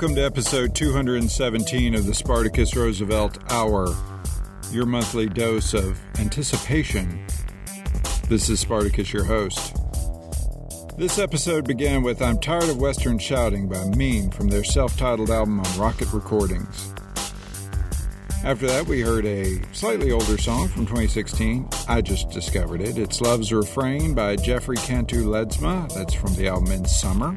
Welcome to episode 217 of the Spartacus Roosevelt Hour, your monthly dose of anticipation. This is Spartacus, your host. This episode began with I'm Tired of Western Shouting by Mien from their self titled album on Rocket Recordings. After that, we heard a slightly older song from 2016. I just discovered it. It's Love's Refrain by Jefre Cantu Ledsma. That's from the album In Summer.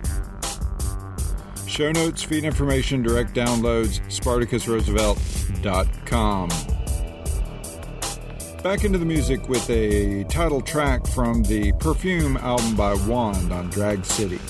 Show notes, feed information, direct downloads, SpartacusRoosevelt.com. Back into the music with a title track from the Perfume album by Wand on Drag City.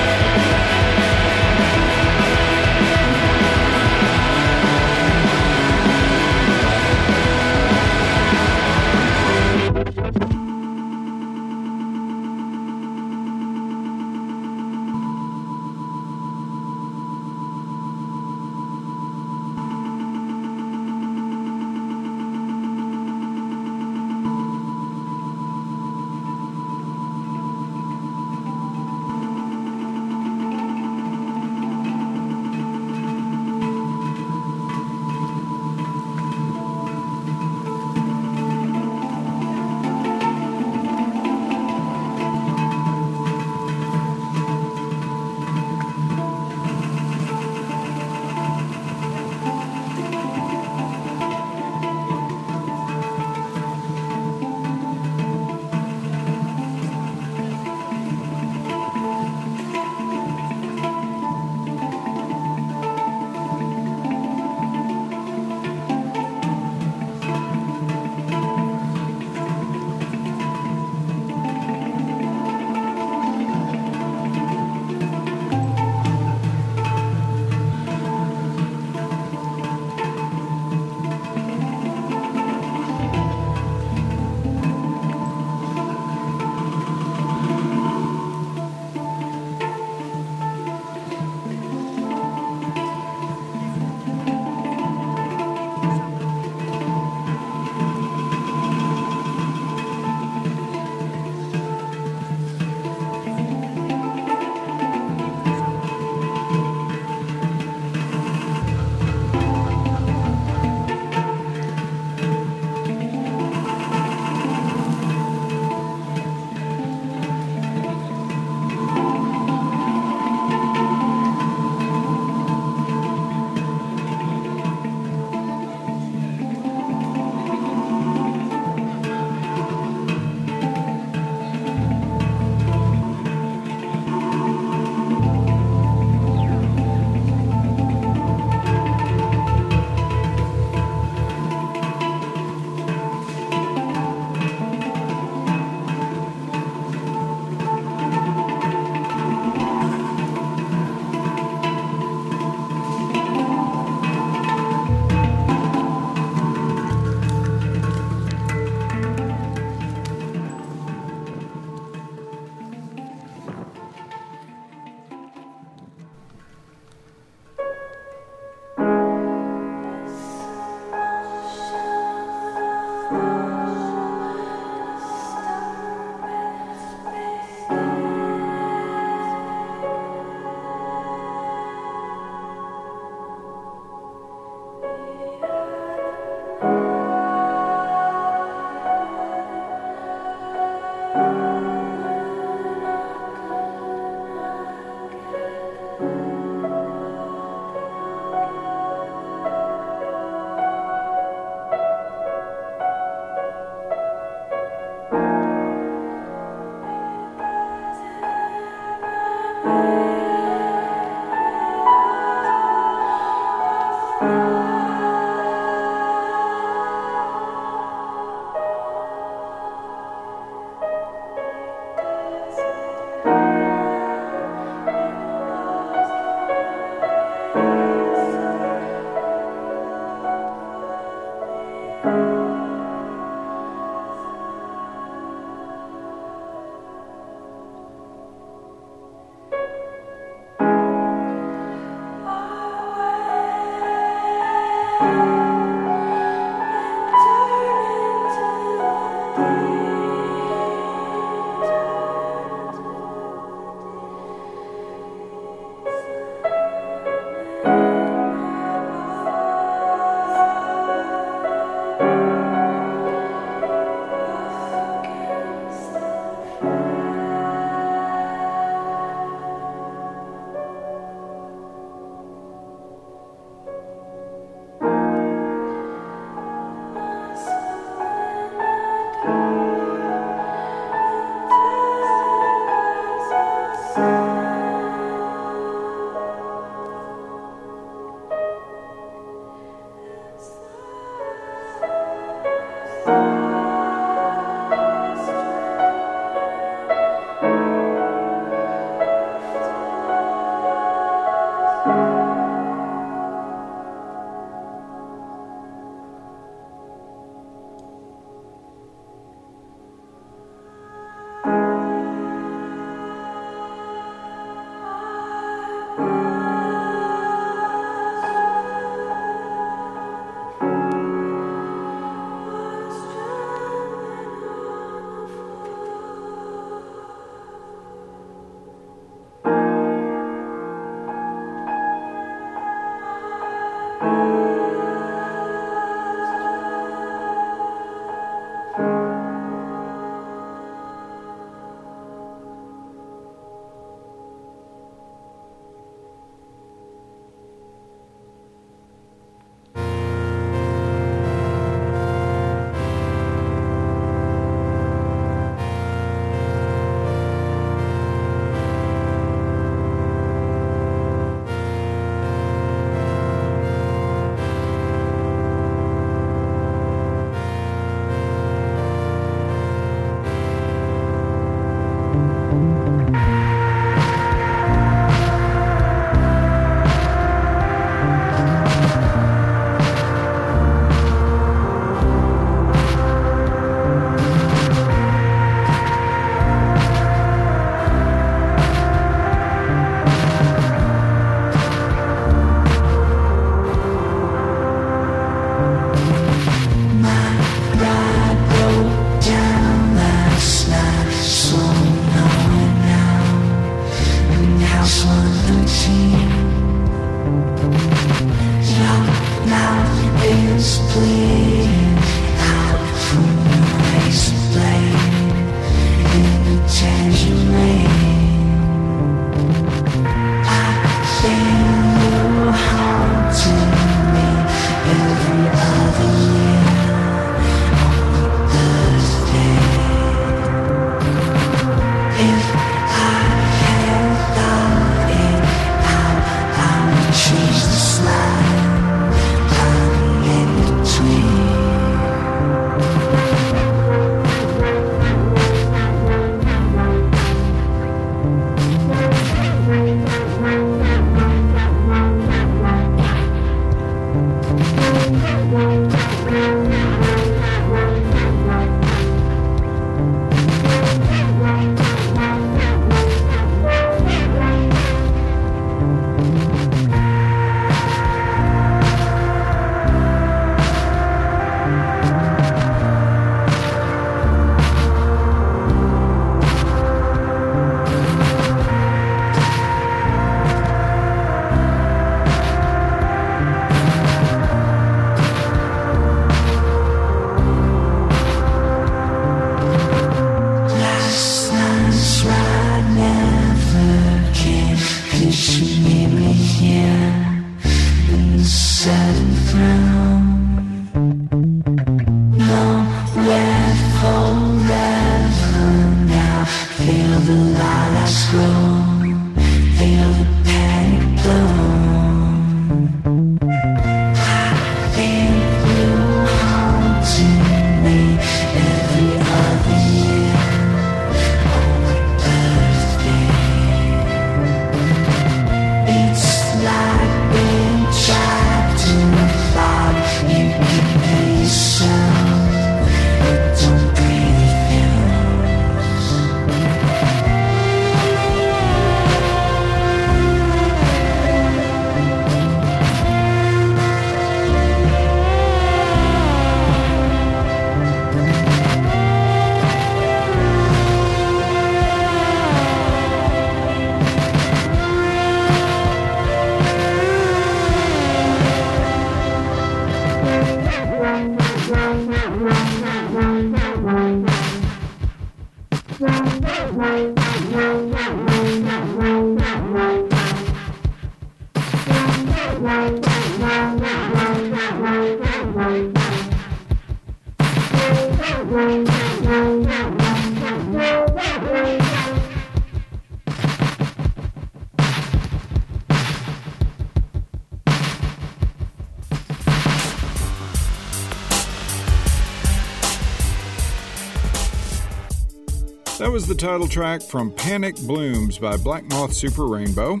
The title track from Panic Blooms by Black Moth Super Rainbow.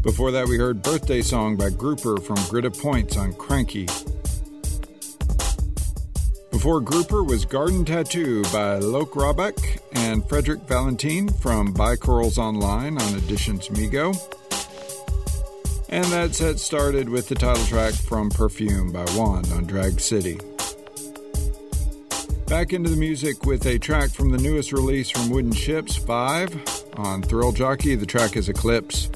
Before that, we heard Birthday Song by Grouper from Grid of Points on Cranky. Before Grouper was Garden Tattoo by Loke Rahbek and Frederik Valentin from Buy Corals Online on Editions Mego. And that set started with the title track from Perfume by Wand on Drag City. Back into the music with a track from the newest release from Wooden Shjips 5 on Thrill Jockey. The track is Eclipse.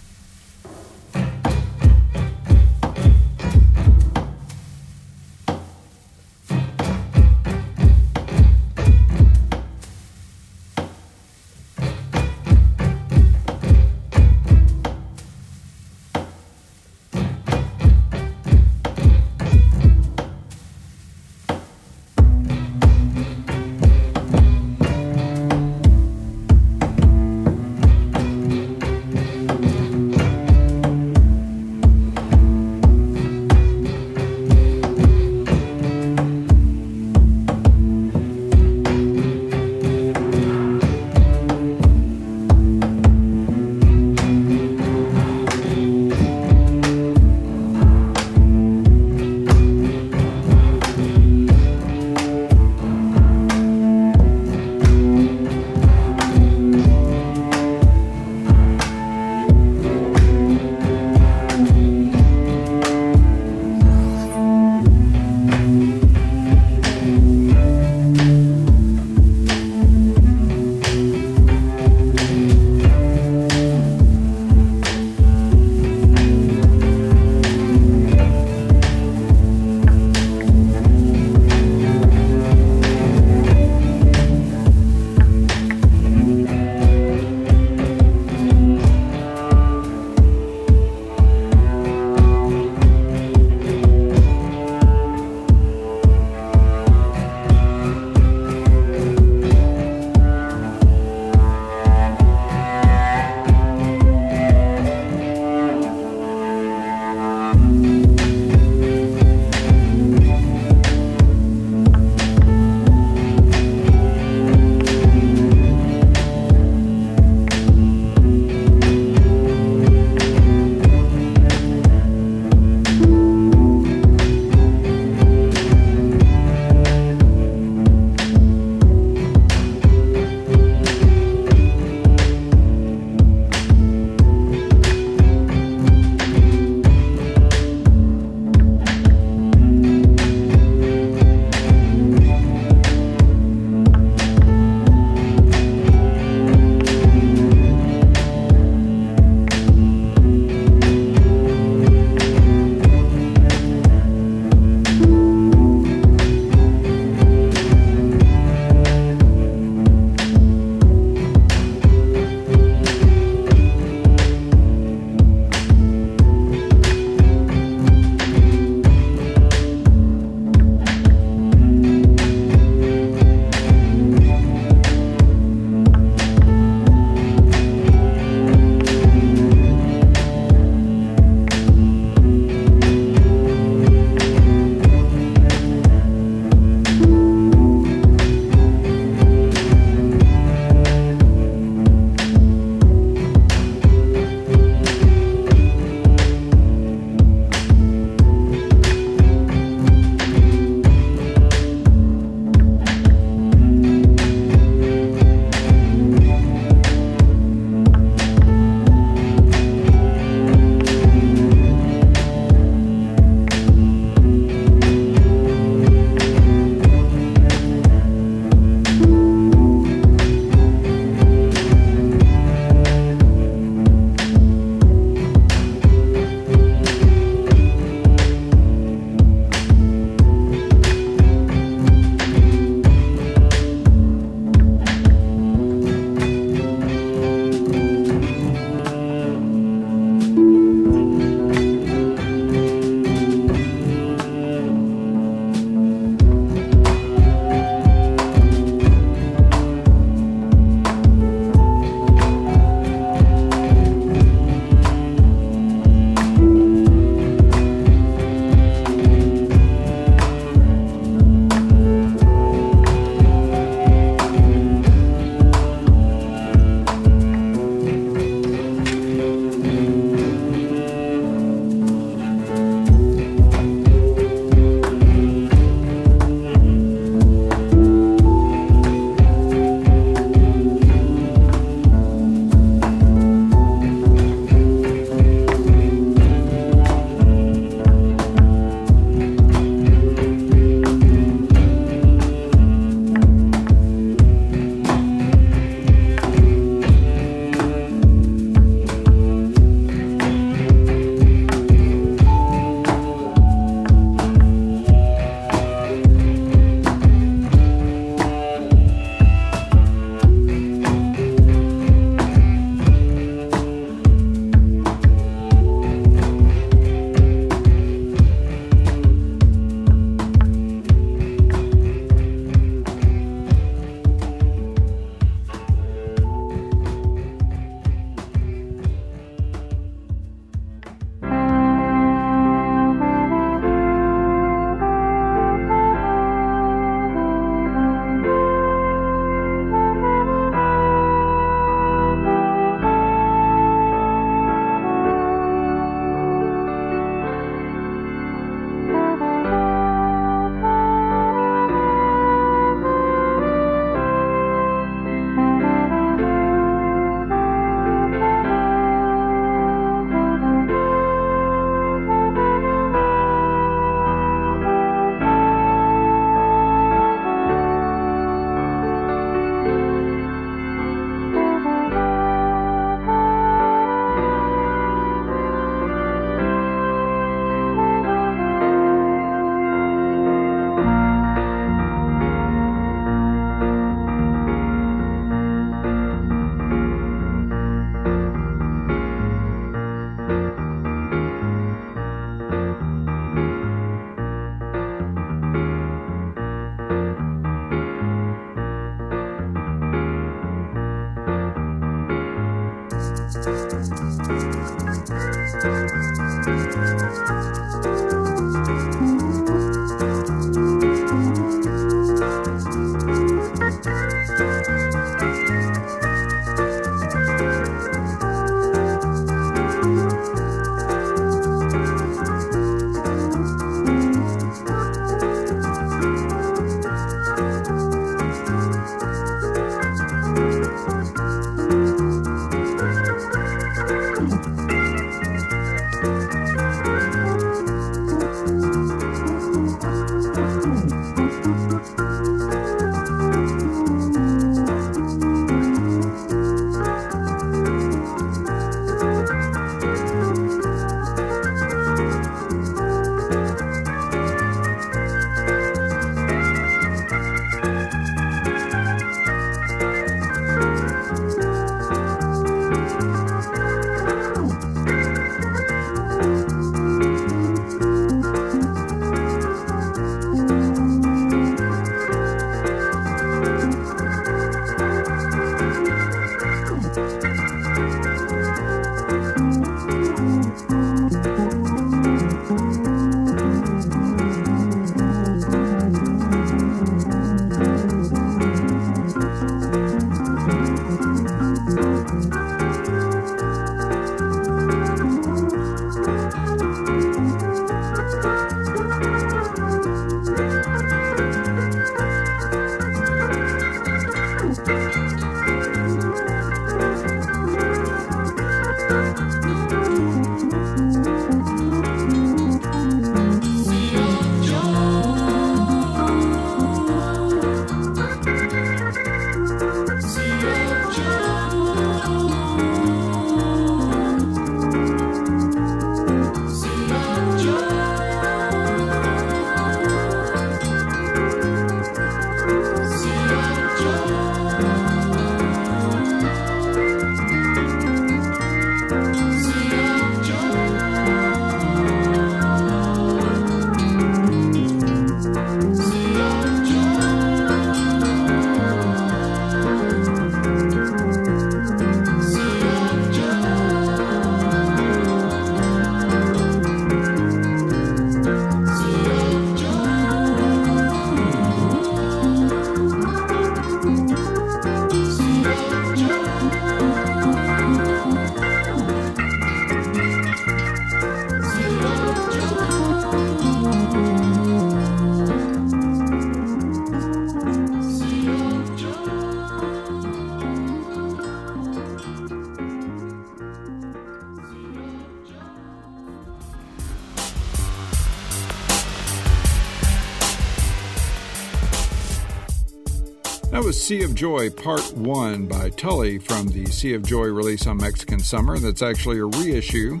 Sea of Joy Part 1 by Tully from the Sea of Joy release on Mexican Summer. That's actually a reissue.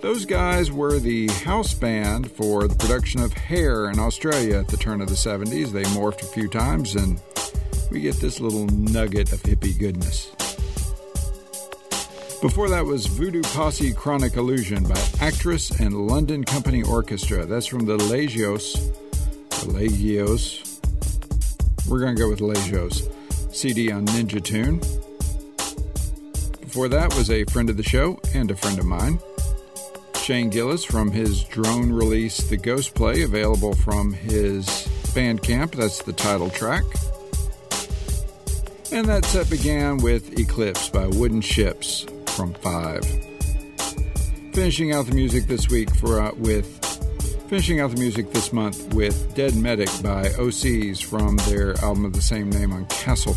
Those guys were the house band for the production of Hair in Australia at the turn of the 70s. They morphed a few times, and we get this little nugget of hippie goodness. Before that was Voodoo Posse Chronic Illusion by Actress and London Company Orchestra. That's from the Lageos. The Lageos. We're going to go with Lageos CD on Ninja Tune. Before that was a friend of the show and a friend of mine. Shane Gillis from his drone release, The Ghost Play, available from his Bandcamp. That's the title track. And that set began with Eclipse by Wooden Shjips from 5. Finishing out the music this week for uh, with finishing out the music this month with Dead Medic by OCs from their album of the same name on Castle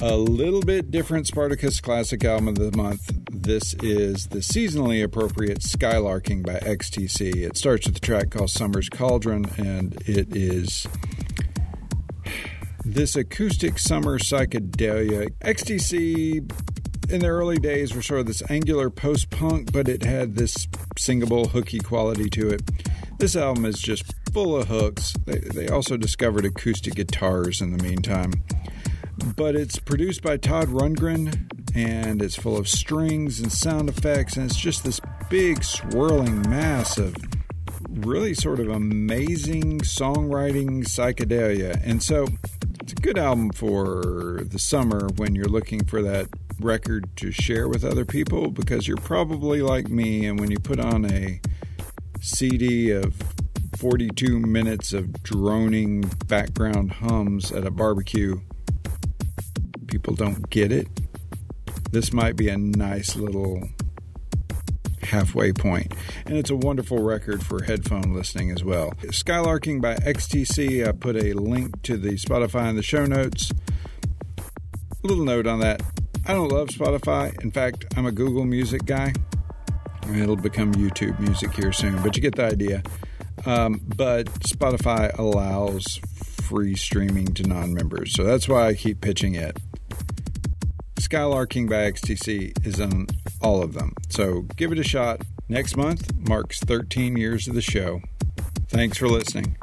A little bit different Spartacus Classic Album of the Month. This is the seasonally appropriate Skylarking by XTC. It starts with a track called Summer's Cauldron, and it is this acoustic summer psychedelia. XTC in the early days were sort of this angular post punk, but it had this singable, hooky quality to it. This album is just full of hooks. They, they also discovered acoustic guitars in the meantime but it's produced by Todd Rundgren and it's full of strings and sound effects and it's just this big swirling mass of really sort of amazing songwriting psychedelia. And so it's a good album for the summer when you're looking for that record to share with other people because you're probably like me and when you put on a CD of 42 minutes of droning background hums at a barbecue people don't get it, this might be a nice little halfway point. And it's a wonderful record for headphone listening as well. Skylarking by XTC, I put a link to the Spotify in the show notes. A little note on that I don't love Spotify. In fact, I'm a Google Music guy. It'll become YouTube music here soon, but you get the idea. Um, but Spotify allows free streaming to non members, so that's why I keep pitching it. Skylarking by XTC is on all of them. So give it a shot. Next month marks 13 years of the show. Thanks for listening.